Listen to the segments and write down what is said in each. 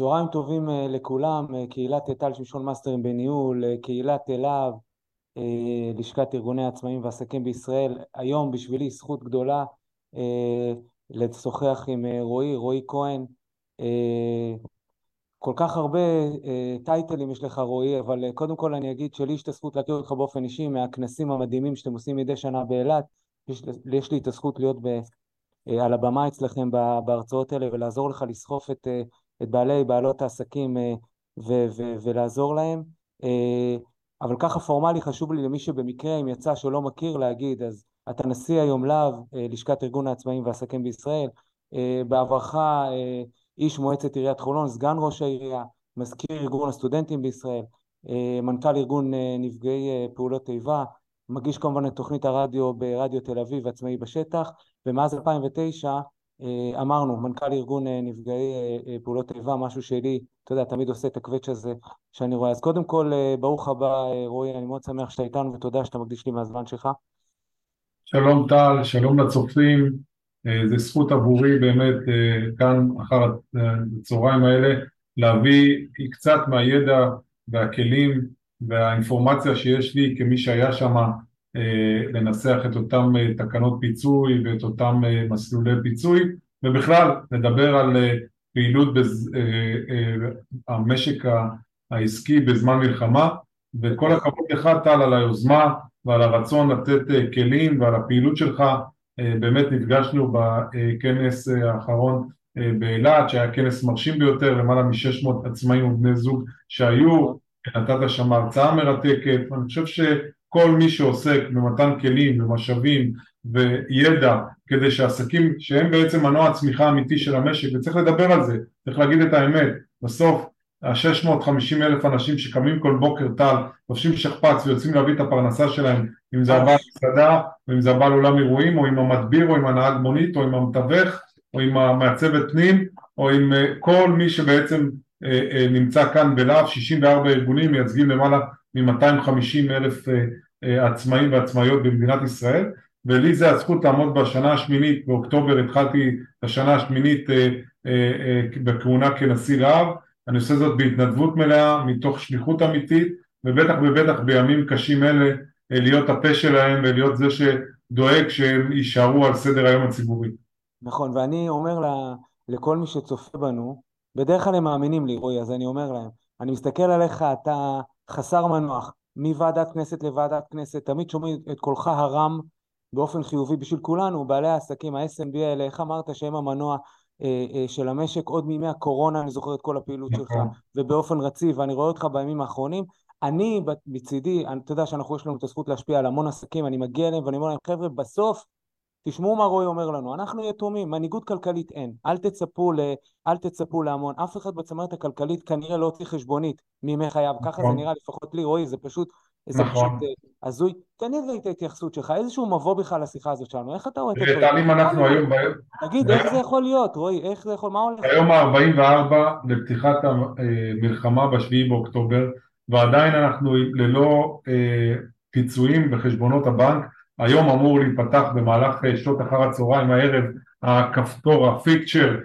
צהריים טובים uh, לכולם, uh, קהילת טל שמשון מאסטרים בניהול, uh, קהילת uh, לשכת ארגוני העצמאים והעסקים בישראל. היום בשבילי זכות גדולה לשוחח עם רועי, רועי כהן. כל כך הרבה טייטלים יש לך רועי, אבל קודם כל אני אגיד שלי יש את הזכות להכיר אותך באופן אישי מהכנסים המדהימים שאתם עושים מדי שנה באילת. יש, יש לי את הזכות להיות ב, על הבמה אצלכם בהרצאות האלה ולעזור לך לסחוף את... את בעלי, בעלות העסקים אה, ו- ו- ולעזור להם. אה, אבל ככה פורמלי חשוב לי למי שבמקרה, אם יצא שלא מכיר, להגיד, אז אתה נשיא היום להב, אה, לשכת ארגון העצמאים והעסקים בישראל, בעברך איש מועצת עיריית חולון, סגן ראש העירייה, מזכיר ארגון הסטודנטים בישראל, מנכ"ל ארגון נפגעי פעולות איבה, מגיש כמובן את תוכנית הרדיו ברדיו תל אביב, עצמאי בשטח, ומאז 2009 אה, אמרנו, מנכ"ל ארגון אה, נפגעי אה, פעולות איבה, משהו שלי, אתה יודע, תמיד עושה את הקווץ' הזה שאני רואה. אז קודם כל, ברוך הבא, רועי, אני מאוד שמח שאתה איתנו, ותודה שאתה מקדיש לי מהזמן שלך. שלום טל, שלום לצופים, זו זכות עבורי באמת כאן אחר הצהריים האלה להביא קצת מהידע והכלים והאינפורמציה שיש לי כמי שהיה שם אה, לנסח את אותם אה, תקנות פיצוי ואת אותם אה, מסלולי פיצוי ובכלל לדבר על פעילות בז... המשק העסקי בזמן מלחמה וכל הכבוד לך טל על היוזמה ועל הרצון לתת כלים ועל הפעילות שלך. באמת נפגשנו בכנס האחרון באילת שהיה כנס מרשים ביותר למעלה מ-600 עצמאים ובני זוג שהיו נתת שם הרצאה מרתקת ואני חושב ש... כל מי שעוסק במתן כלים ומשאבים וידע כדי שעסקים שהם בעצם מנוע הצמיחה האמיתי של המשק וצריך לדבר על זה, צריך להגיד את האמת, בסוף ה-650 אלף אנשים שקמים כל בוקר טל, לובשים שכפ"ץ ויוצאים להביא את הפרנסה שלהם אם זה הבעל מסעדה אם זה הבעל עולם אירועים או עם המדביר או עם הנהג מונית או עם המתווך או עם המעצבת פנים או עם אה, כל מי שבעצם נמצא כאן בלהב, 64 ארגונים מייצגים למעלה מ-250 אלף אה, אה, עצמאים ועצמאיות במדינת ישראל ולי זה הזכות לעמוד בשנה השמינית, באוקטובר התחלתי את השנה השמינית אה, בכהונה כנשיא להב, אני עושה זאת בהתנדבות מלאה, מתוך שליחות אמיתית ובטח ובטח בימים קשים אלה להיות הפה שלהם ולהיות זה שדואג שהם יישארו על סדר היום הציבורי. נכון, ואני אומר לכל מי שצופה בנו, בדרך כלל הם מאמינים לי, רועי, אז אני אומר להם, אני מסתכל עליך, אתה חסר מנוח, מוועדת כנסת לוועדת כנסת, תמיד שומעים את קולך הרם באופן חיובי בשביל כולנו, בעלי העסקים, ה-SMB האלה, איך אמרת שהם המנוע אה, אה, של המשק עוד מימי הקורונה, אני זוכר את כל הפעילות שלך, נכון. ובאופן רציף, ואני רואה אותך בימים האחרונים. אני מצידי, אתה יודע שאנחנו יש לנו את הזכות להשפיע על המון עסקים, אני מגיע אליהם ואני אומר להם, חבר'ה, בסוף תשמעו מה רועי אומר לנו, אנחנו יתומים, מנהיגות כלכלית אין, אל תצפו, ל, אל תצפו להמון, אף אחד בצמרת הכלכלית כנראה לא הוציא חשבונית מימי חייו, ככה זה נכון. נראה לפחות לי, רועי, זה פשוט, זה נכון. פשוט אה, הזוי. תן לי את ההתייחסות שלך, איזשהו מבוא בכלל לשיחה הזאת שלנו, איך אתה רואה את זה? תעלים אנחנו היום ביום... תגיד, איך זה יכול להיות, רועי, איך זה יכול, מה הולך? היום ה-44 לפתיחת המלחמה ב-7 באוקטובר, ועדיין אנחנו ללא אה, פיצויים בחשבונות הבנק, היום אמור להיפתח במהלך אה, שעות אחר הצהריים הערב הכפתור, הפיקצ'ר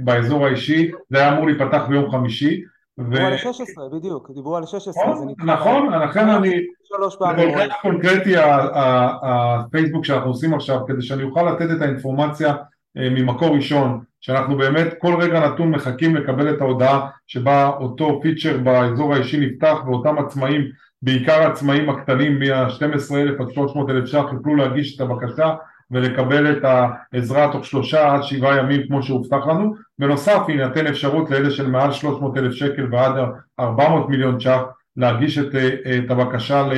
באזור האישי, זה היה אמור להיפתח ביום חמישי. דיברו על 16 בדיוק, דיברו על 16 נכון, לכן אני, שלוש פעמים. זה קונקרטי הפייסבוק שאנחנו עושים עכשיו כדי שאני אוכל לתת את האינפורמציה ממקור ראשון שאנחנו באמת כל רגע נתון מחכים לקבל את ההודעה שבה אותו פיצ'ר באזור האישי נפתח ואותם עצמאים בעיקר העצמאים הקטנים מה-12,000 עד 300,000 ש"ח יוכלו להגיש את הבקשה ולקבל את העזרה תוך שלושה עד שבעה ימים כמו שהובטח לנו. בנוסף יינתן אפשרות לאלה של מעל 300,000 שקל ועד 400 מיליון ש"ח להגיש את, את הבקשה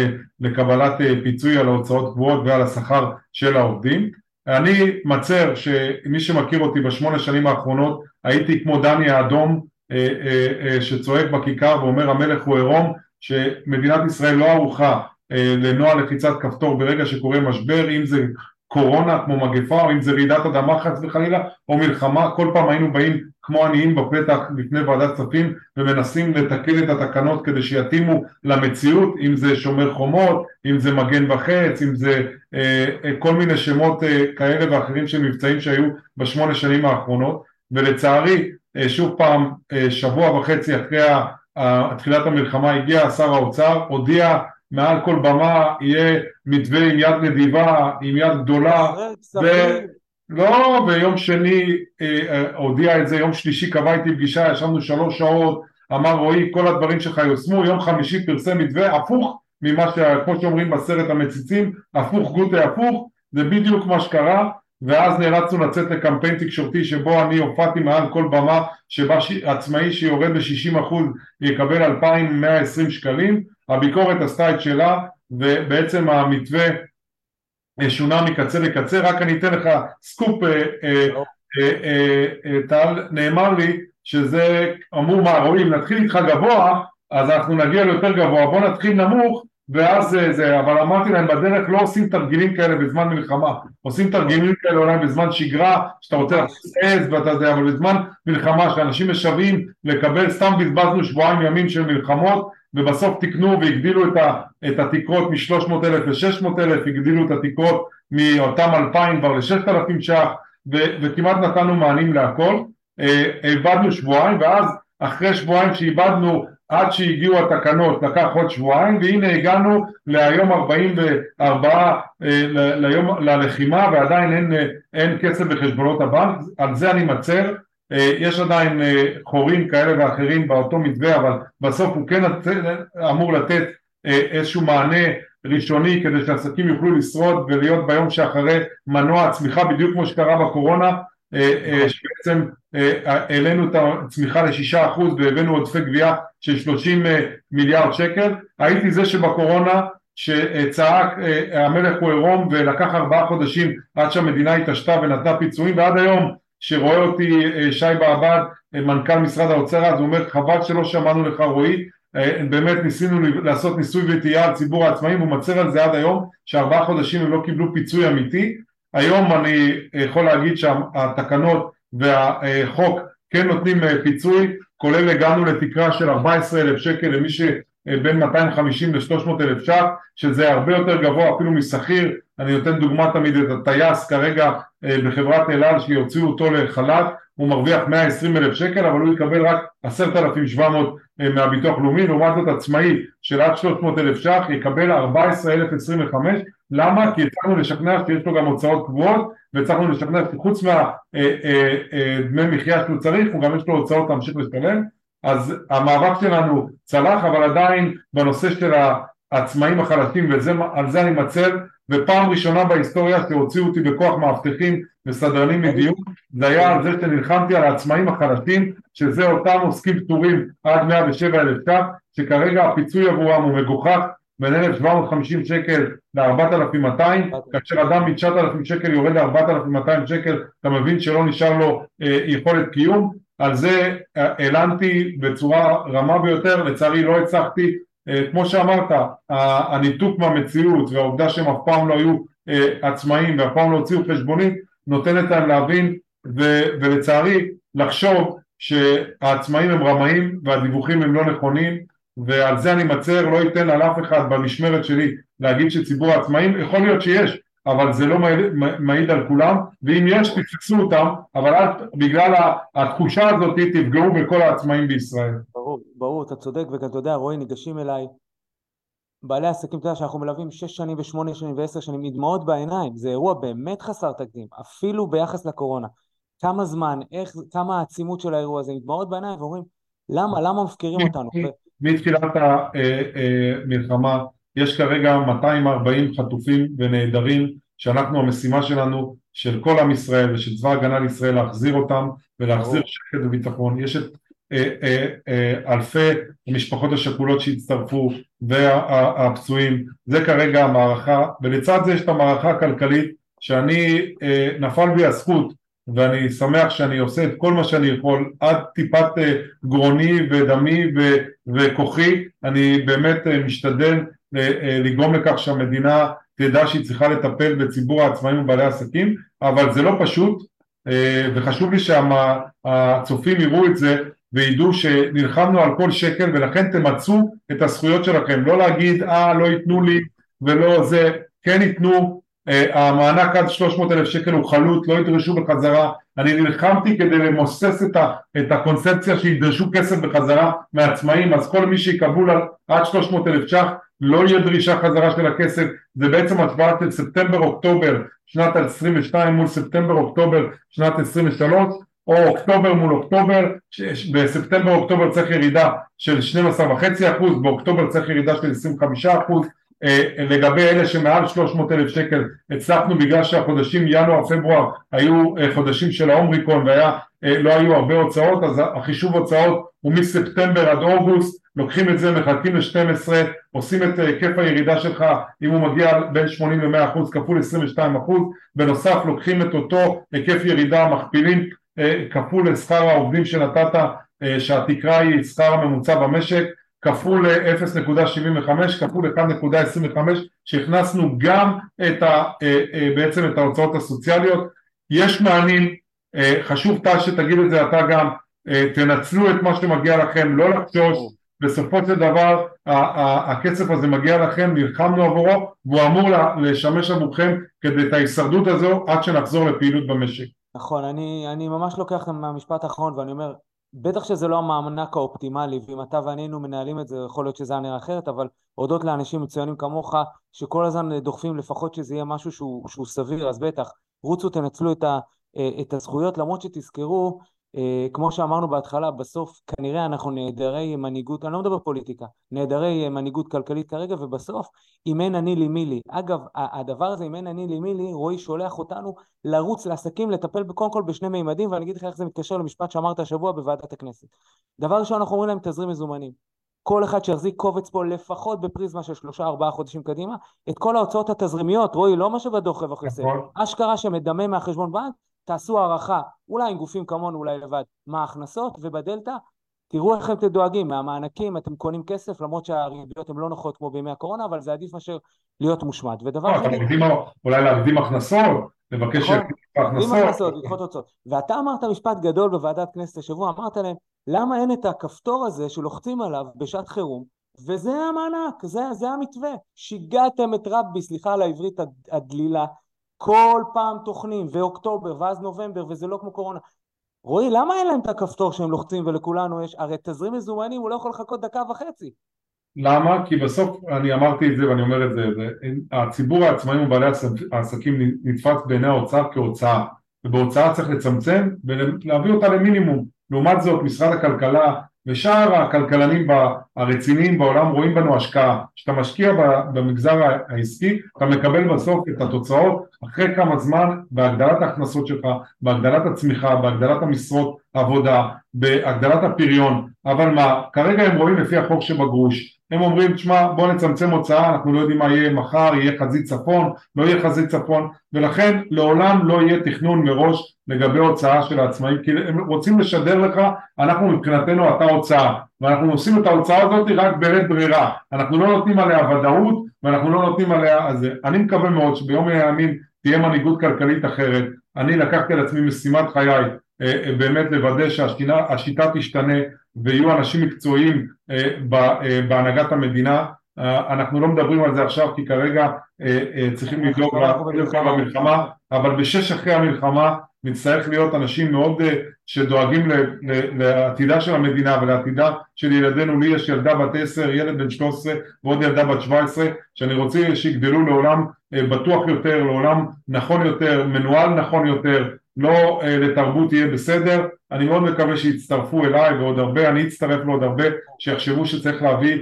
לקבלת פיצוי על ההוצאות קבועות ועל השכר של העובדים. אני מצר שמי שמכיר אותי בשמונה שנים האחרונות הייתי כמו דני האדום אה, אה, אה, שצועק בכיכר ואומר המלך הוא עירום שמדינת ישראל לא ערוכה לנוע לחיצת כפתור. ברגע שקורה משבר, אם זה קורונה כמו מגפה או אם זה רעידת אדמה חס וחלילה או מלחמה, כל פעם היינו באים כמו עניים בפתח לפני ועדת כספים ומנסים לתקן את התקנות כדי שיתאימו למציאות, אם זה שומר חומות, אם זה מגן וחץ, אם זה אה, אה, כל מיני שמות אה, כאלה ואחרים של מבצעים שהיו בשמונה שנים האחרונות. ולצערי שוב פעם שבוע וחצי אחרי תחילת המלחמה הגיע שר האוצר, הודיע מעל כל במה יהיה מתווה עם יד נדיבה, עם יד גדולה ו... לא, ביום שני הודיע את זה, יום שלישי קבע איתי פגישה, ישבנו שלוש שעות, אמר רועי כל הדברים שלך יושמו, יום חמישי פרסם מתווה הפוך ממה ש... כמו שאומרים בסרט המציצים, הפוך גוטה הפוך, זה בדיוק מה שקרה ואז נאלצנו לצאת לקמפיין תקשורתי שבו אני הופעתי מעל כל במה שבה ש... עצמאי שיורד ב-60% יקבל 2,120 שקלים, הביקורת עשתה את שלה ובעצם המתווה שונה מקצה לקצה, רק אני אתן לך סקופ אה, אה, אה, טל, נאמר לי שזה אמור מה רואים נתחיל איתך גבוה אז אנחנו נגיע ליותר גבוה. בוא נתחיל נמוך ואז זה, אבל אמרתי להם בדרך לא עושים תרגילים כאלה בזמן מלחמה, עושים תרגילים כאלה אולי בזמן שגרה, שאתה רוצה להכניס עז ואתה יודע, אבל בזמן מלחמה שאנשים משוועים לקבל, סתם בזבזנו שבועיים ימים של מלחמות ובסוף תיקנו והגדילו את, ה, את התקרות מ-300 אלף ל-600 אלף, הגדילו את התקרות מאותם 2,000 כבר ל-6,000 ש"ח וכמעט נתנו מענים להכל, איבדנו שבועיים ואז אחרי שבועיים שאיבדנו עד שהגיעו התקנות לקח עוד שבועיים והנה הגענו להיום 44 ליום, ללחימה ועדיין אין, אין כסף בחשבונות הבנק. על זה אני מצר. יש עדיין חורים כאלה ואחרים באותו מתווה אבל בסוף הוא כן אמור לתת איזשהו מענה ראשוני כדי שעסקים יוכלו לשרוד ולהיות ביום שאחרי מנוע הצמיחה בדיוק כמו שקרה בקורונה. שבעצם העלינו את הצמיחה לשישה אחוז והבאנו עודפי גבייה של שלושים מיליארד שקל. הייתי זה שבקורונה שצעק המלך הוא עירום ולקח ארבעה חודשים עד שהמדינה התעשתה ונתנה פיצויים ועד היום שרואה אותי שי בעבד מנכ"ל משרד האוצר אז הוא אומר חבל שלא שמענו לך רועי. באמת ניסינו לעשות ניסוי וטעייה על ציבור העצמאים הוא מצר על זה עד היום שארבעה חודשים הם לא קיבלו פיצוי אמיתי. היום אני יכול להגיד שהתקנות והחוק כן נותנים פיצוי כולל הגענו לתקרה של 14 אלף שקל למי שבין 250 ל-300 אלף ש"ח שזה הרבה יותר גבוה אפילו משכיר. אני נותן דוגמה תמיד את הטייס כרגע בחברת אל על שיוציאו אותו לחל"ת הוא מרוויח 120 אלף שקל אבל הוא יקבל רק 10,700 מהביטוח לאומי לעומת זאת עצמאי של עד 300 אלף ש"ח יקבל 14,025 למה? כי הצלחנו לשכנע שיש לו גם הוצאות קבועות והצלחנו לשכנע שחוץ מהדמי מחיה שהוא צריך הוא גם יש לו הוצאות להמשיך לשלם אז המאבק שלנו צלח אבל עדיין בנושא של העצמאים החלשים ועל זה אני מצר ופעם ראשונה בהיסטוריה שהוציאו אותי בכוח מאבטחים וסדרנים מדיון זה היה על זה שנלחמתי על העצמאים החלשים שזה אותם עוסקים פטורים עד 107 אלף ש"ח שכרגע הפיצוי עבורם הוא מגוחך בין 1,750 שקל ל-4,200 כאשר אדם מ-9,000 שקל יורד ל-4,200 שקל אתה מבין שלא נשאר לו אה, יכולת קיום. על זה העלנתי בצורה רמה ביותר לצערי לא הצלחתי. אה, כמו שאמרת הניתוק מהמציאות והעובדה שהם אף פעם לא היו אה, עצמאים ואף פעם לא הוציאו חשבונית נותנת להם להבין ו- ולצערי לחשוב שהעצמאים הם רמאים והדיווחים הם לא נכונים ועל זה אני מצר, לא אתן על אף אחד במשמרת שלי להגיד שציבור העצמאים, יכול להיות שיש, אבל זה לא מעיד, מעיד על כולם, ואם יש תתפסו אותם, אבל את, בגלל התחושה הזאת תפגעו בכל העצמאים בישראל. ברור, ברור, אתה צודק, וגם אתה יודע, רועי, ניגשים אליי בעלי עסקים, אתה יודע שאנחנו מלווים שש שנים ושמונה שנים ועשר שנים עם דמעות בעיניים, זה אירוע באמת חסר תקדים, אפילו ביחס לקורונה. כמה זמן, איך, כמה העצימות של האירוע הזה, עם דמעות בעיניים, ואומרים, למה, למה מפקירים אותנו? מתחילת המלחמה יש כרגע 240 חטופים ונעדרים שאנחנו המשימה שלנו של כל עם ישראל ושל צבא הגנה לישראל להחזיר אותם ולהחזיר שקט וביטחון. יש את אה, אה, אה, אלפי המשפחות השכולות שהצטרפו והפצועים. זה כרגע המערכה ולצד זה יש את המערכה הכלכלית שאני נפל בי הזכות ואני שמח שאני עושה את כל מה שאני יכול עד טיפת גרוני ודמי וכוחי. אני באמת משתדל לגרום לכך שהמדינה תדע שהיא צריכה לטפל בציבור העצמאים ובעלי העסקים אבל זה לא פשוט וחשוב לי שהצופים יראו את זה וידעו שנלחמנו על כל שקל ולכן תמצו את הזכויות שלכם. לא להגיד אה לא ייתנו לי ולא זה. כן ייתנו אה, המענק עד 300 אלף שקל הוא חלוט, לא ידרשו בחזרה, אני נלחמתי כדי למוסס את, ה, את הקונספציה שידרשו כסף בחזרה מעצמאים, אז כל מי שיקבלו עד 300 אלף ש"ח לא יהיה דרישה חזרה של הכסף, זה בעצם השוואה של ספטמבר-אוקטובר שנת 22 מול ספטמבר-אוקטובר שנת 23 או אוקטובר מול אוקטובר, בספטמבר-אוקטובר צריך ירידה של 12.5%, באוקטובר צריך ירידה של 25%, אה, לגבי אלה שמעל 300 אלף שקל הצלחנו בגלל שהחודשים ינואר-פברואר היו אה, חודשים של האומריקון ולא אה, היו הרבה הוצאות אז החישוב הוצאות הוא מספטמבר עד אוגוסט לוקחים את זה, מחלקים ל-12, עושים את היקף הירידה שלך אם הוא מגיע בין 80 ל-100 אחוז כפול 22 אחוז, בנוסף לוקחים את אותו היקף ירידה, מכפילים כפול לשכר העובדים שנתת שהתקרה היא שכר הממוצע במשק כפול 0.75 כפול 1.25 שהכנסנו גם את ה, אה, אה, בעצם את ההוצאות הסוציאליות. יש מענים אה, חשוב טל שתגיד את זה אתה גם תנצלו את מה שמגיע לכם לא לחשוש. בסופו של דבר הכסף הזה מגיע לכם נלחמנו עבורו והוא אמור לשמש עבורכם כדי את ההישרדות הזו עד שנחזור לפעילות במשק. נכון אני, אני ממש לוקח מהמשפט האחרון ואני אומר בטח שזה לא המענק האופטימלי, ואם אתה ואני היינו מנהלים את זה, יכול להיות שזה היה נראה אחרת, אבל הודות לאנשים מצוינים כמוך, שכל הזמן דוחפים לפחות שזה יהיה משהו שהוא, שהוא סביר, אז בטח, רוצו תנצלו את, ה, את הזכויות, למרות שתזכרו אה, כמו שאמרנו בהתחלה, בסוף כנראה אנחנו נעדרי מנהיגות, אני לא מדבר פוליטיקה, נעדרי מנהיגות כלכלית כרגע, ובסוף אם אין אני לי מי לי. אגב, הדבר הזה, אם אין אני לי מי לי, רועי שולח אותנו לרוץ לעסקים, לטפל קודם כל בשני מימדים, ואני אגיד לך איך זה מתקשר למשפט שאמרת השבוע בוועדת הכנסת. דבר ראשון, אנחנו אומרים להם תזרים מזומנים. כל אחד שיחזיק קובץ פה לפחות בפריזמה של שלושה ארבעה חודשים קדימה, את כל ההוצאות התזרימיות, רועי, לא מה שבדוח רווח נכון. אשכרה שמדמה מהחשבון בנק, תעשו הערכה, אולי עם גופים כמונו, אולי לבד, מה ההכנסות, ובדלתא תראו איך אתם דואגים, מהמענקים אתם קונים כסף, למרות שהריביות הן לא נוחות כמו בימי הקורונה, אבל זה עדיף מאשר להיות מושמד. ודבר שני... אולי להקדים הכנסות, לבקש נכון, הכנסות. לדחות הוצאות. ואתה אמרת משפט גדול בוועדת כנסת השבוע, אמרת להם, למה אין את הכפתור הזה שלוחצים עליו בשעת חירום, וזה המענק, זה, זה המתווה. שיגעתם את רבי, סליחה על העברית הדלילה, כל פעם תוכנים, ואוקטובר, ואז נובמבר, וזה לא כמו קורונה. רועי, למה אין להם את הכפתור שהם לוחצים ולכולנו יש? הרי תזרים מזומנים הוא לא יכול לחכות דקה וחצי. למה? כי בסוף, אני אמרתי את זה ואני אומר את זה, זה הציבור העצמאים ובעלי העסקים נתפס בעיני האוצר כהוצאה, ובהוצאה צריך לצמצם ולהביא אותה למינימום. לעומת זאת, משרד הכלכלה ושאר הכלכלנים הרציניים בעולם רואים בנו השקעה. כשאתה משקיע במגזר העסקי אתה מקבל בסוף את התוצאות אחרי כמה זמן בהגדלת ההכנסות שלך, בהגדלת הצמיחה, בהגדלת המשרות עבודה, בהגדלת הפריון, אבל מה, כרגע הם רואים לפי החוק שבגרוש, הם אומרים תשמע בוא נצמצם הוצאה, אנחנו לא יודעים מה יהיה מחר, יהיה חזית צפון, לא יהיה חזית צפון, ולכן לעולם לא יהיה תכנון מראש לגבי הוצאה של העצמאים, כי הם רוצים לשדר לך, אנחנו מבחינתנו אתה הוצאה, ואנחנו עושים את ההוצאה הזאת רק בלית ברירה, אנחנו לא נותנים עליה ודאות ואנחנו לא נותנים עליה, אז אני מקווה מאוד שביום הימים תהיה מנהיגות כלכלית אחרת, אני לקחתי על עצמי משימת חיי באמת לוודא שהשיטה תשתנה ויהיו אנשים מקצועיים אה, בהנהגת המדינה. אנחנו לא מדברים על זה עכשיו כי כרגע צריכים לדאוג למלחמה אבל בשש אחרי המלחמה נצטרך להיות אנשים מאוד שדואגים לעתידה של המדינה ולעתידה של ילדינו, לי יש ילדה בת עשר, ילד בן שלוש עשרה ועוד ילדה בת שבע עשרה שאני רוצה שיגדלו לעולם בטוח יותר, לעולם נכון יותר, מנוהל נכון יותר, לא לתרבות יהיה בסדר, אני מאוד מקווה שיצטרפו אליי ועוד הרבה, אני אצטרף לעוד הרבה שיחשבו שצריך להביא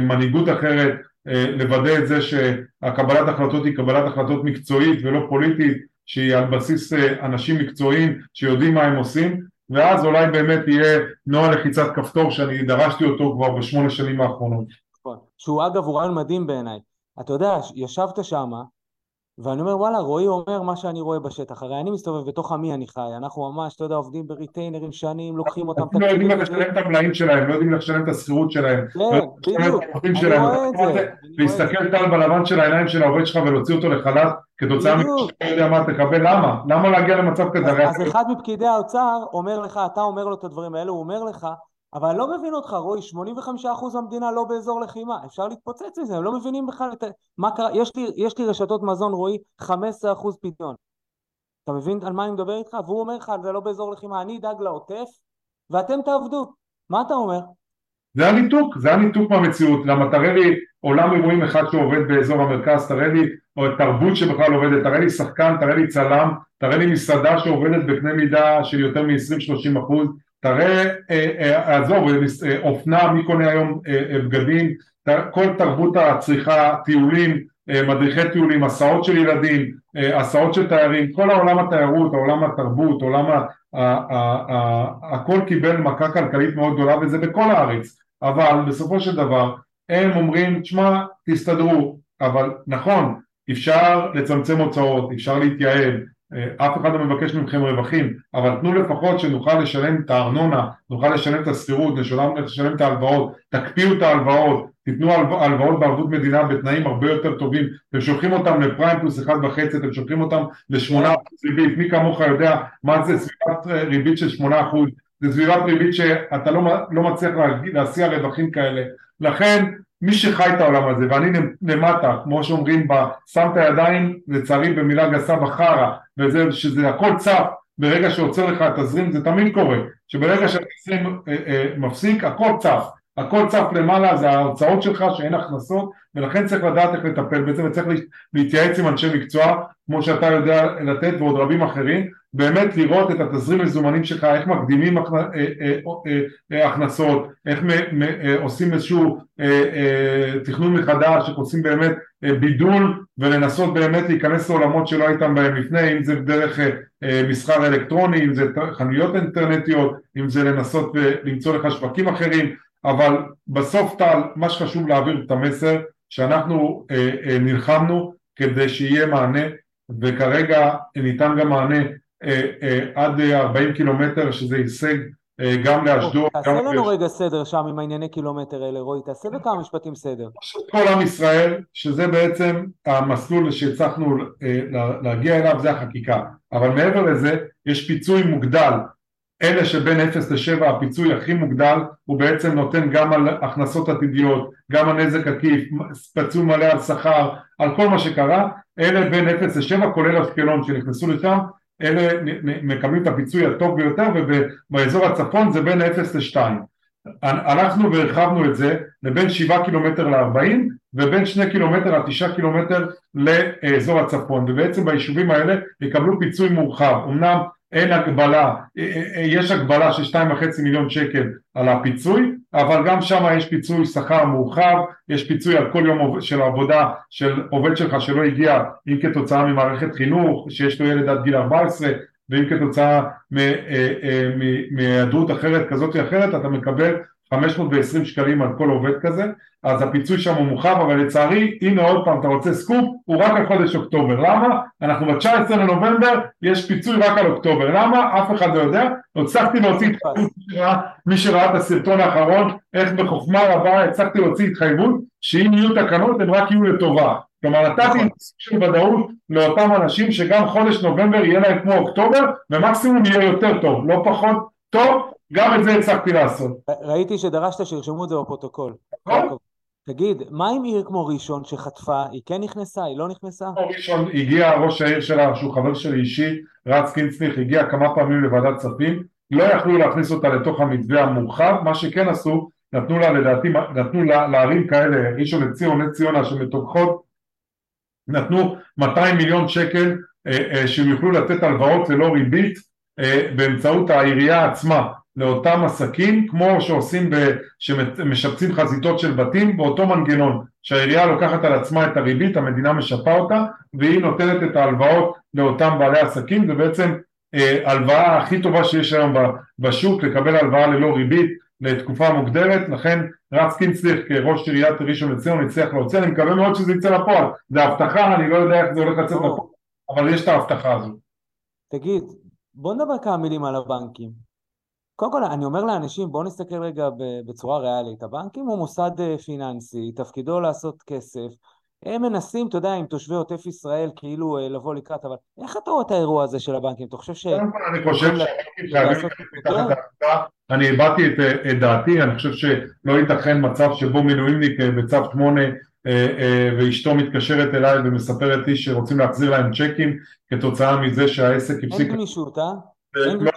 מנהיגות אחרת, לוודא את זה שהקבלת החלטות היא קבלת החלטות מקצועית ולא פוליטית שהיא על בסיס אה, אנשים מקצועיים שיודעים מה הם עושים ואז אולי באמת יהיה נוהל לחיצת כפתור שאני דרשתי אותו כבר בשמונה שנים האחרונות. נכון. שהוא אגב הוא רעיון מדהים בעיניי. אתה יודע, ישבת שמה ואני אומר וואלה רועי אומר מה שאני רואה בשטח. הרי אני מסתובב בתוך עמי אני חי. אנחנו ממש אתה יודע עובדים בריטיינרים שנים לוקחים אותם לא יודעים איך לשלם את המלאים שלהם לא יודעים איך לשלם את השכירות שלהם. כן לא בדיוק. אני רואה את זה להסתכל טל בלבן של העיניים של העובד שלך ולהוציא אותו לחל"ת כתוצאה מכך שאתה יודע מה תקבל למה? למה להגיע למצב כזה? אז אחד מפקידי האוצר אומר לך אתה אומר לו את הדברים האלה הוא אומר לך אבל אני לא מבין אותך, רועי, 85% מהמדינה לא באזור לחימה, אפשר להתפוצץ מזה, הם לא מבינים בכלל את... מה קרה, יש לי, יש לי רשתות מזון, רועי, 15% פדיון. אתה מבין על מה אני מדבר איתך? והוא אומר לך, זה לא באזור לחימה, אני אדאג לעוטף, ואתם תעבדו. מה אתה אומר? זה הניתוק, זה הניתוק מהמציאות. למה תראה לי עולם אירועים אחד שעובד באזור המרכז, תראה לי או תרבות שבכלל עובדת, תראה לי שחקן, תראה לי צלם, תראה לי מסעדה שעובדת בקנה מידה של יותר מ-20-30 אחוז, תראה, אה, אה, עזוב, אה, אופנה, מי קונה היום בגדים, כל תרבות הצריכה, טיולים, מדריכי טיולים, הסעות של ילדים, הסעות של תיירים, כל העולם התיירות, העולם התרבות, עולם. הכל קיבל מכה כלכלית מאוד גדולה וזה בכל הארץ, אבל בסופו של דבר הם אומרים, תשמע, תסתדרו, אבל נכון, אפשר לצמצם הוצאות, אפשר להתייעל, אף אחד לא מבקש מכם רווחים, אבל תנו לפחות שנוכל לשלם את הארנונה, נוכל לשלם את השכירות, לשלם את ההלוואות, תקפיאו את ההלוואות, תיתנו הלוואות בערבות מדינה בתנאים הרבה יותר טובים, אתם שולחים אותם לפריים פלוס אחד וחצי, אתם שולחים אותם לשמונה אחוז ריבית, מי כמוך יודע מה זה סביבת אה, ריבית של שמונה אחוז, זה סביבת ריבית שאתה לא, לא מצליח להסיע רווחים כאלה, לכן מי שחי את העולם הזה ואני למטה כמו שאומרים שם את הידיים לצערי במילה גסה בחרא וזה שזה הכל צף ברגע שעוצר לך התזרים זה תמיד קורה שברגע שהתזרים אה, אה, מפסיק הכל צף. הכל צף למעלה זה ההוצאות שלך שאין הכנסות ולכן צריך לדעת איך לטפל בזה וצריך להתייעץ עם אנשי מקצוע כמו שאתה יודע לתת ועוד רבים אחרים באמת לראות את התזרים מזומנים שלך איך מקדימים אה, אה, אה, הכנסות איך עושים איזשהו תכנון מחדש איך עושים באמת בידול ולנסות באמת להיכנס לעולמות שלא הייתם בהם לפני אם זה דרך מסחר אלקטרוני אם זה חנויות אינטרנטיות אם זה לנסות למצוא לך שווקים אחרים. אבל בסוף טל, מה שחשוב להעביר את המסר שאנחנו נלחמנו כדי שיהיה מענה וכרגע ניתן גם מענה אה, אה, עד 40 קילומטר שזה הישג אה, גם לאשדוד. תעשה לנו רגע סדר שם עם הענייני קילומטר האלה רועי, תעשה בכמה משפטים סדר. כל עם ישראל, שזה בעצם המסלול שהצלחנו אה, להגיע אליו, זה החקיקה. אבל מעבר לזה, יש פיצוי מוגדל אלה שבין 0 ל-7 הפיצוי הכי מוגדל הוא בעצם נותן גם על הכנסות עתידיות, גם על נזק עקיף, פיצוי מלא על שכר, על כל מה שקרה, אלה בין 0 ל-7 כולל אשקלון שנכנסו לשם, אלה מקבלים את הפיצוי הטוב ביותר ובאזור הצפון זה בין 0 ל-2 אנחנו והרחבנו את זה לבין 7 קילומטר ל-40 ובין 2 קילומטר עד 9 קילומטר לאזור הצפון ובעצם ביישובים האלה יקבלו פיצוי מורחב. אמנם אין הגבלה, אה, אה, אה, יש הגבלה של שתיים וחצי מיליון שקל על הפיצוי, אבל גם שם יש פיצוי שכר מורחב, יש פיצוי על כל יום של עבודה של עובד שלך שלא הגיע, אם כתוצאה ממערכת חינוך, שיש לו ילד עד גיל 14, ואם כתוצאה מהיעדרות אחרת כזאת או אחרת, אתה מקבל 520 שקלים על כל עובד כזה, אז הפיצוי שם הוא מורחב, אבל לצערי, הנה עוד פעם, אתה רוצה סקופ, הוא רק על חודש אוקטובר. למה? אנחנו ב-19 לנובמבר, יש פיצוי רק על אוקטובר. למה? אף אחד לא יודע. הצלחתי להוציא התחייבות, מי שראה את הסרטון האחרון, איך בחוכמה רבה הצלחתי להוציא התחייבות, שאם יהיו תקנות, הן רק יהיו לטובה. כלומר, נתתי. של ודאות לאותם אנשים שגם חודש נובמבר יהיה להם כמו אוקטובר, ומקסימום יהיה יותר טוב, לא פחות טוב, גם את זה הצלחתי לעשות. ראיתי שדרשת שירשמו את זה בפרוטוקול. תגיד, מה עם עיר כמו ראשון שחטפה, היא כן נכנסה, היא לא נכנסה? ראשון הגיע ראש העיר שלה, שהוא חבר שלי אישי, רץ קינסניך, הגיע כמה פעמים לוועדת כספים, לא יכלו להכניס אותה לתוך המתווה המורחב, מה שכן עשו, נתנו לה לדעתי, נתנו לה, לערים כאלה, ראשון לציון, נס ציונה שמתוקחות, נתנו 200 מיליון שקל אה, אה, שהם יוכלו לתת הלוואות ללא ריבית אה, באמצעות העירייה עצמה לאותם עסקים כמו שעושים, ב, שמשפצים חזיתות של בתים באותו מנגנון שהעירייה לוקחת על עצמה את הריבית, המדינה משפה אותה והיא נותנת את ההלוואות לאותם בעלי עסקים, זה בעצם אה, הלוואה הכי טובה שיש היום בשוק, לקבל הלוואה ללא ריבית לתקופה מוגדרת, לכן רץ קינסליך כראש עיריית ראשון לציון הצליח להוציא, אני מקווה מאוד שזה יצא לפועל, זה הבטחה, אני לא יודע איך זה הולך לצאת לפועל, אבל יש את ההבטחה הזו. תגיד, בוא נדבר כמה מילים על הבנקים. קודם כל אני אומר לאנשים בואו נסתכל רגע בצורה ריאלית, הבנקים הוא מוסד אה, פיננסי, תפקידו לעשות כסף, הם מנסים, אתה יודע, עם תושבי עוטף ישראל כאילו אה, לבוא לקראת, אבל איך אתה רואה את האירוע הזה של הבנקים? אתה חושב ש... קודם כל אני חושב שהבנקים חייבים את ההחלטה אני הבעתי את, את דעתי, אני חושב שלא ייתכן מצב שבו מילואימניק בצו 8 ואשתו מתקשרת אליי ומספרת לי שרוצים להחזיר להם צ'קים כתוצאה מזה שהעסק הפסיק... אין גמישות, אה? לא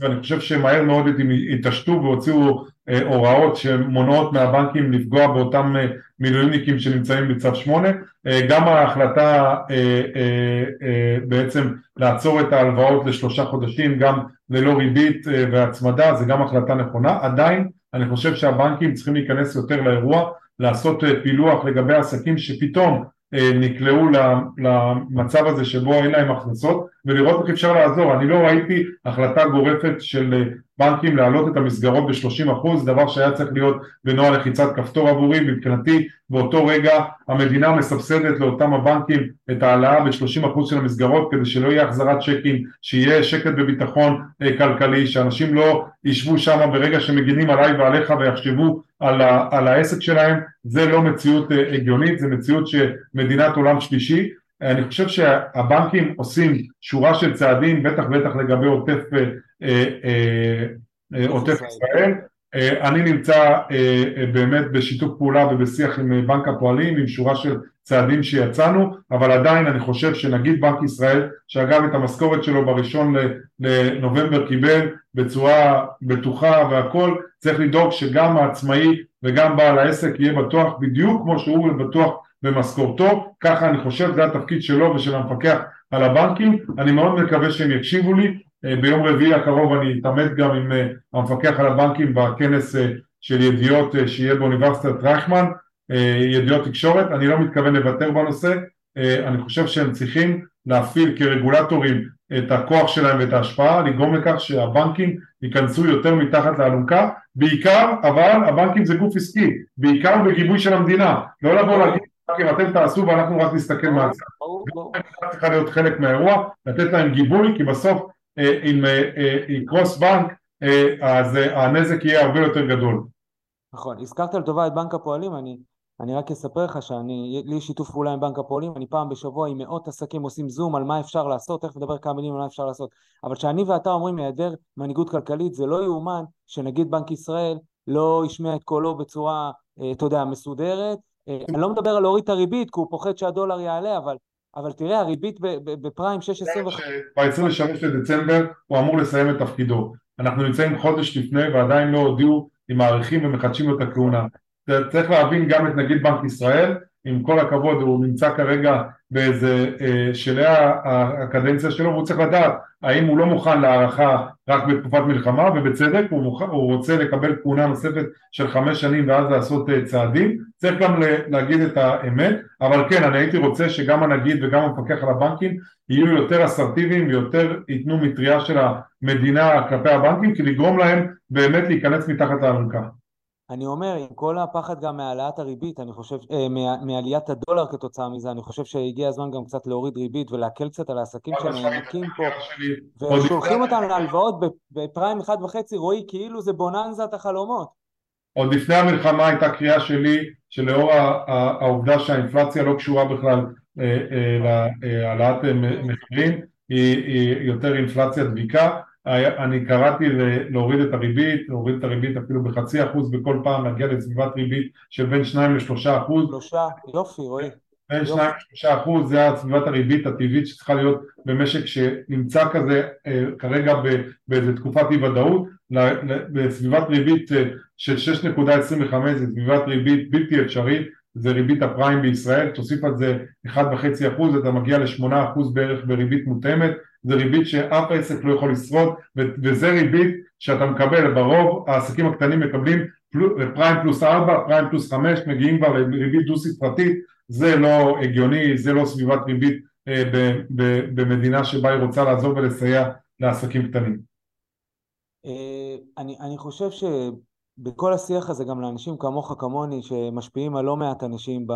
ואני חושב שמהר מאוד התעשתו והוציאו אה, הוראות שמונעות מהבנקים לפגוע באותם אה, מילואימניקים שנמצאים בצו 8 אה, גם ההחלטה בעצם לעצור את ההלוואות לשלושה חודשים גם ללא ריבית והצמדה זה גם החלטה נכונה. עדיין אני חושב שהבנקים צריכים להיכנס יותר לאירוע לעשות פילוח לגבי עסקים שפתאום אה, נקלעו למצב הזה שבו אין להם הכנסות ולראות איך אפשר לעזור. אני לא ראיתי החלטה גורפת של אה, בנקים להעלות את המסגרות ב-30% דבר שהיה צריך להיות בנוהל לחיצת כפתור עבורי. מבחינתי באותו רגע המדינה מסבסדת לאותם הבנקים את ההעלאה ב-30% של המסגרות כדי שלא יהיה החזרת צ'קים שיהיה שקט בביטחון אה, כלכלי שאנשים לא ישבו שם ברגע שמגינים עליי ועליך ויחשבו על, ה- על העסק שלהם. זה לא מציאות אה, הגיונית זה מציאות שמדינת עולם שלישי אני חושב שהבנקים עושים שורה של צעדים בטח בטח לגבי עוטף אה, אה, אה, עוטף ישראל. אני נמצא באמת בשיתוף פעולה ובשיח עם בנק הפועלים עם שורה של צעדים שיצאנו אבל עדיין אני חושב שנגיד בנק ישראל שאגב את המשכורת שלו בראשון לנובמבר קיבל בצורה בטוחה והכל צריך לדאוג שגם העצמאי וגם בעל העסק יהיה בטוח בדיוק כמו שהוא בטוח במשכורתו. ככה אני חושב זה התפקיד שלו ושל המפקח על הבנקים. אני מאוד מקווה שהם יקשיבו לי. אה, ביום רביעי הקרוב אני אתעמת גם עם אה, המפקח על הבנקים בכנס אה, של ידיעות שיהיה באוניברסיטת רייכמן, ידיעות תקשורת, אני לא מתכוון לוותר בנושא, אני חושב שהם צריכים להפעיל כרגולטורים את הכוח שלהם ואת ההשפעה, לגרום לכך שהבנקים ייכנסו יותר מתחת לאלונקה, בעיקר, אבל הבנקים זה גוף עסקי, בעיקר בגיבוי של המדינה, לא לבוא להגיד אתם תעשו ואנחנו רק נסתכל מהצד. צריכה להיות חלק מהאירוע, לתת להם גיבוי כי בסוף אם יקרוס בנק אז הנזק יהיה הרבה יותר גדול. נכון, הזכרת לטובה את בנק הפועלים, אני, אני רק אספר לך שאני, לי שיתוף פעולה עם בנק הפועלים, אני פעם בשבוע עם מאות עסקים עושים זום על מה אפשר לעשות, תכף נדבר כמה מילים על מה אפשר לעשות, אבל כשאני ואתה אומרים היעדר מנהיגות כלכלית, זה לא יאומן שנגיד בנק ישראל לא ישמיע את קולו בצורה, אתה יודע, מסודרת, אני לא מדבר על להוריד את הריבית כי הוא פוחד שהדולר יעלה, אבל אבל תראה, הריבית בפריים 6.25... ב-23 לדצמבר הוא אמור לסיים את תפקידו. אנחנו נמצאים חודש לפני ועדיין לא הודיעו אם מעריכים ומחדשים לו את הכהונה. צריך להבין גם את נגיד בנק ישראל, עם כל הכבוד הוא נמצא כרגע באיזה אה, שלהי הקדנציה שלו והוא צריך לדעת האם הוא לא מוכן להערכה רק בתקופת מלחמה ובצדק הוא, מוכן, הוא רוצה לקבל כהונה נוספת של חמש שנים ואז לעשות אה, צעדים. צריך גם להגיד את האמת אבל כן אני הייתי רוצה שגם הנגיד וגם המפקח על הבנקים יהיו יותר אסרטיביים ויותר ייתנו מטריה של המדינה כלפי הבנקים כי לגרום להם באמת להיכנס מתחת לאלונקה אני אומר, עם כל הפחד גם מהעלאת הריבית, אני חושב, אה, מעליית הדולר כתוצאה מזה, אני חושב שהגיע הזמן גם קצת להוריד ריבית ולהקל קצת על העסקים שנאנקים פה, ושולחים אותם להלוואות בפריים אחד וחצי, רועי, כאילו זה בוננזת החלומות. עוד לפני המלחמה הייתה קריאה שלי שלאור העובדה שהאינפלציה לא קשורה בכלל אה, אה, להעלאת מחירים, היא יותר אינפלציה דביקה אני קראתי להוריד את הריבית, להוריד את הריבית אפילו בחצי אחוז בכל פעם, להגיע לסביבת ריבית של בין שניים לשלושה אחוז. שלושה, יופי רועי. בין שניים לשלושה אחוז זה סביבת הריבית הטבעית שצריכה להיות במשק שנמצא כזה אה, כרגע באיזה תקופת אי ודאות, בסביבת ריבית אה, של 6.25 זה סביבת ריבית בלתי אפשרית זה ריבית הפריים בישראל, תוסיף על זה 1.5% אתה מגיע ל-8% בערך בריבית מותאמת, זה ריבית שאף עסק לא יכול לשרוד וזה ריבית שאתה מקבל, ברוב העסקים הקטנים מקבלים פריים פלוס 4, פריים פלוס 5, מגיעים כבר לריבית דו ספרתית, זה לא הגיוני, זה לא סביבת ריבית אה, במדינה שבה היא רוצה לעזור ולסייע לעסקים קטנים. אה, אני, אני חושב ש... בכל השיח הזה גם לאנשים כמוך כמוני שמשפיעים על לא מעט אנשים ב,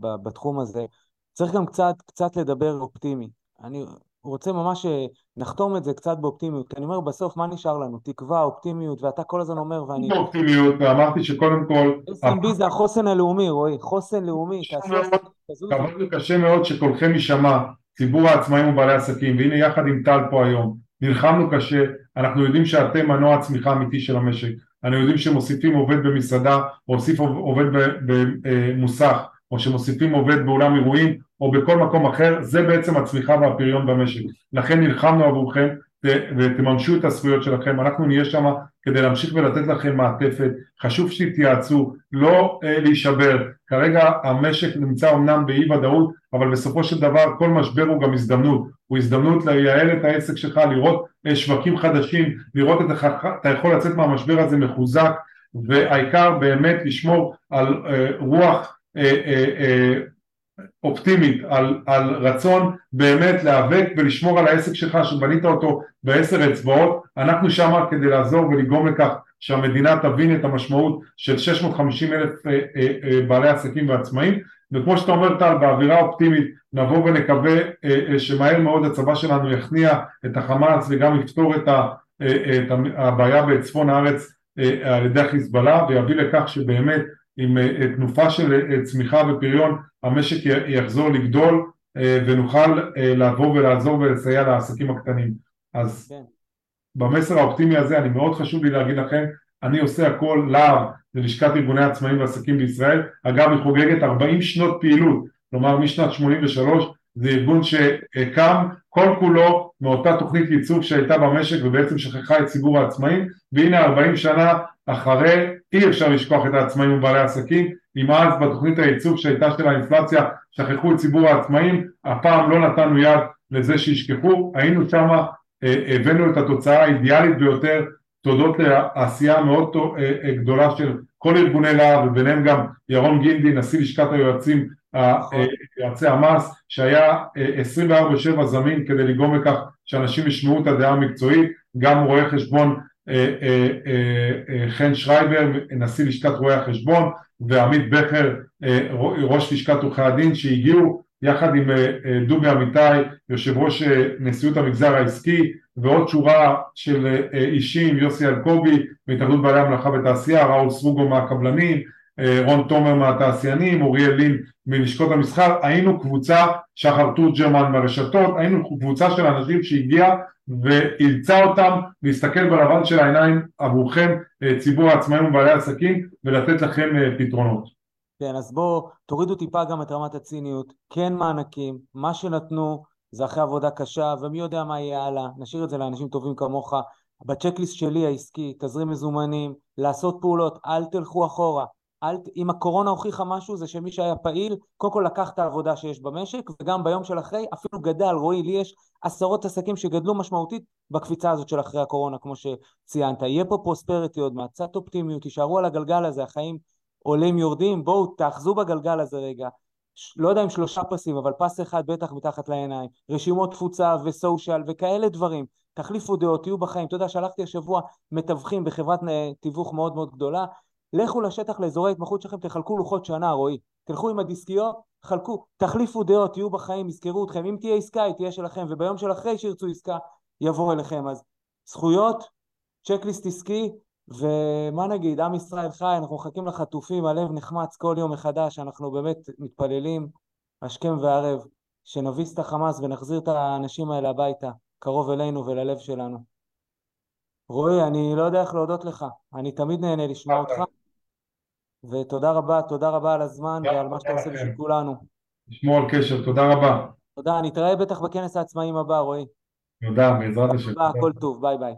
ב, בתחום הזה צריך גם קצת, קצת לדבר אופטימי. אני רוצה ממש שנחתום את זה קצת באופטימיות, כי אני אומר בסוף מה נשאר לנו? תקווה, אופטימיות, ואתה כל הזמן אומר ואני... אופטימיות, ואמרתי שקודם כל... SMB זה החוסן הלאומי, רועי, חוסן לאומי. עבדנו קשה מאוד שקולכם יישמע, ציבור העצמאים ובעלי עסקים, והנה יחד עם טל פה היום, נלחמנו קשה, אנחנו יודעים שאתם מנוע הצמיחה האמיתי של המשק, אנחנו יודעים שמוסיפים עובד במסעדה, או מוסיף עובד במוסך, או שמוסיפים עובד באולם אירועים, או בכל מקום אחר, זה בעצם הצמיחה והפריון במשק. לכן נלחמנו עבורכם, ותממשו את הזכויות שלכם, אנחנו נהיה שם כדי להמשיך ולתת לכם מעטפת, חשוב שתתייעצו, לא אה, להישבר, כרגע המשק נמצא אמנם באי ודאות, אבל בסופו של דבר כל משבר הוא גם הזדמנות, הוא הזדמנות לייעל את העסק שלך, לראות אה, שווקים חדשים, לראות את אתה יכול לצאת מהמשבר הזה מחוזק, והעיקר באמת לשמור על אה, רוח אופטימית, על, על רצון באמת להיאבק ולשמור על העסק שלך שבנית אותו בעשר אצבעות, אנחנו שם כדי לעזור ולגרום לכך שהמדינה תבין את המשמעות של 650 אלף אה, אה, אה, בעלי עסקים ועצמאים. וכמו שאתה אומר טל באווירה אופטימית נבוא ונקווה שמהר מאוד הצבא שלנו יכניע את החמאס וגם יפתור את הבעיה בצפון הארץ על ידי החיזבאללה ויביא לכך שבאמת עם תנופה של צמיחה ופריון המשק יחזור לגדול ונוכל לבוא ולעזור ולסייע לעסקים הקטנים. אז כן. במסר האופטימי הזה אני מאוד חשוב לי להגיד לכם אני עושה הכל להב ללשכת ארגוני עצמאים ועסקים בישראל. אגב היא חוגגת 40 שנות פעילות. כלומר משנת 83 זה ארגון שקם כל כולו מאותה תוכנית ייצוב שהייתה במשק ובעצם שכחה את ציבור העצמאים. והנה 40 שנה אחרי אי אפשר לשכוח את העצמאים ובעלי העסקים. אם אז בתוכנית הייצוב שהייתה של האינפלציה שכחו את ציבור העצמאים הפעם לא נתנו יד לזה שישכחו. היינו שמה אה, הבאנו את התוצאה האידיאלית ביותר. תודות לעשייה המאוד אה, אה, גדולה של כל ארגוני להב וביניהם גם ירון גינדי נשיא לשכת היועצים. יועצי המס שהיה 24/7 זמין כדי לגרום לכך שאנשים ישמעו את הדעה המקצועית. גם רואה חשבון חן שרייבר נשיא לשכת רואי החשבון ועמית בכר ראש לשכת עורכי הדין שהגיעו יחד עם אה, אה, דובי אמיתי, יושב ראש אה, נשיאות המגזר העסקי ועוד שורה של אישים, יוסי אלקובי מהתאחדות בעלי המלאכה ותעשייה, ראול סרוגו מהקבלנים, רון תומר מהתעשיינים, אוריאל לין מלשכות המסחר, היינו קבוצה, שחר תורג'רמן מהרשתות, היינו קבוצה של אנשים שהגיעה ואילצה אותם להסתכל בלבן של העיניים עבורכם, ציבור העצמאים ובעלי העסקים ולתת לכם פתרונות. כן, אז בואו תורידו טיפה גם את רמת הציניות, כן מענקים, מה שנתנו זה אחרי עבודה קשה, ומי יודע מה יהיה הלאה, נשאיר את זה לאנשים טובים כמוך. בצ'קליסט שלי העסקי, תזרים מזומנים, לעשות פעולות, אל תלכו אחורה. אל, אם הקורונה הוכיחה משהו זה שמי שהיה פעיל, קודם כל לקח את העבודה שיש במשק, וגם ביום של אחרי אפילו גדל, רועי, לי יש עשרות עסקים שגדלו משמעותית בקפיצה הזאת של אחרי הקורונה, כמו שציינת. יהיה פה פרוספריטי עוד מעט, קצת אופטימיות, תישארו על הגלגל הזה, החיים עולים יורדים, בואו תאחזו בגלגל הזה רגע. לא יודע אם שלושה פסים, אבל פס אחד בטח מתחת לעיניים, רשימות תפוצה וסושיאל וכאלה דברים. תחליפו דעות, תהיו בחיים. אתה יודע, שלחתי השבוע מתווכים בחברת תיווך מאוד מאוד גדולה. לכו לשטח לאזורי ההתמחות שלכם, תחלקו לוחות שנה, רועי. תלכו עם הדיסקיות, חלקו, תחליפו דעות, תהיו בחיים, יזכרו אתכם. אם תהיה עסקה, היא תהיה שלכם, וביום של אחרי שירצו עסקה, יבואו אליכם. אז זכויות, צ'קליסט עסקי, ומה נגיד, עם ישראל חי, אנחנו מחכים לחטופים, הלב נחמץ כל יום מחדש, אנחנו באמת מתפללים השכם והערב, שנביס את החמאס ונחזיר את האנשים האלה הביתה, קרוב אלינו וללב שלנו. רועי, אני לא יודע איך להודות לך, אני תמיד נהנה לשמוע אותך, ותודה רבה, תודה רבה על הזמן ועל מה שאתה עושה בשביל כולנו. נשמור על קשר, תודה רבה. תודה, נתראה בטח בכנס העצמאים הבא, רועי. תודה, בעזרת השם. תודה, כל טוב, ביי ביי.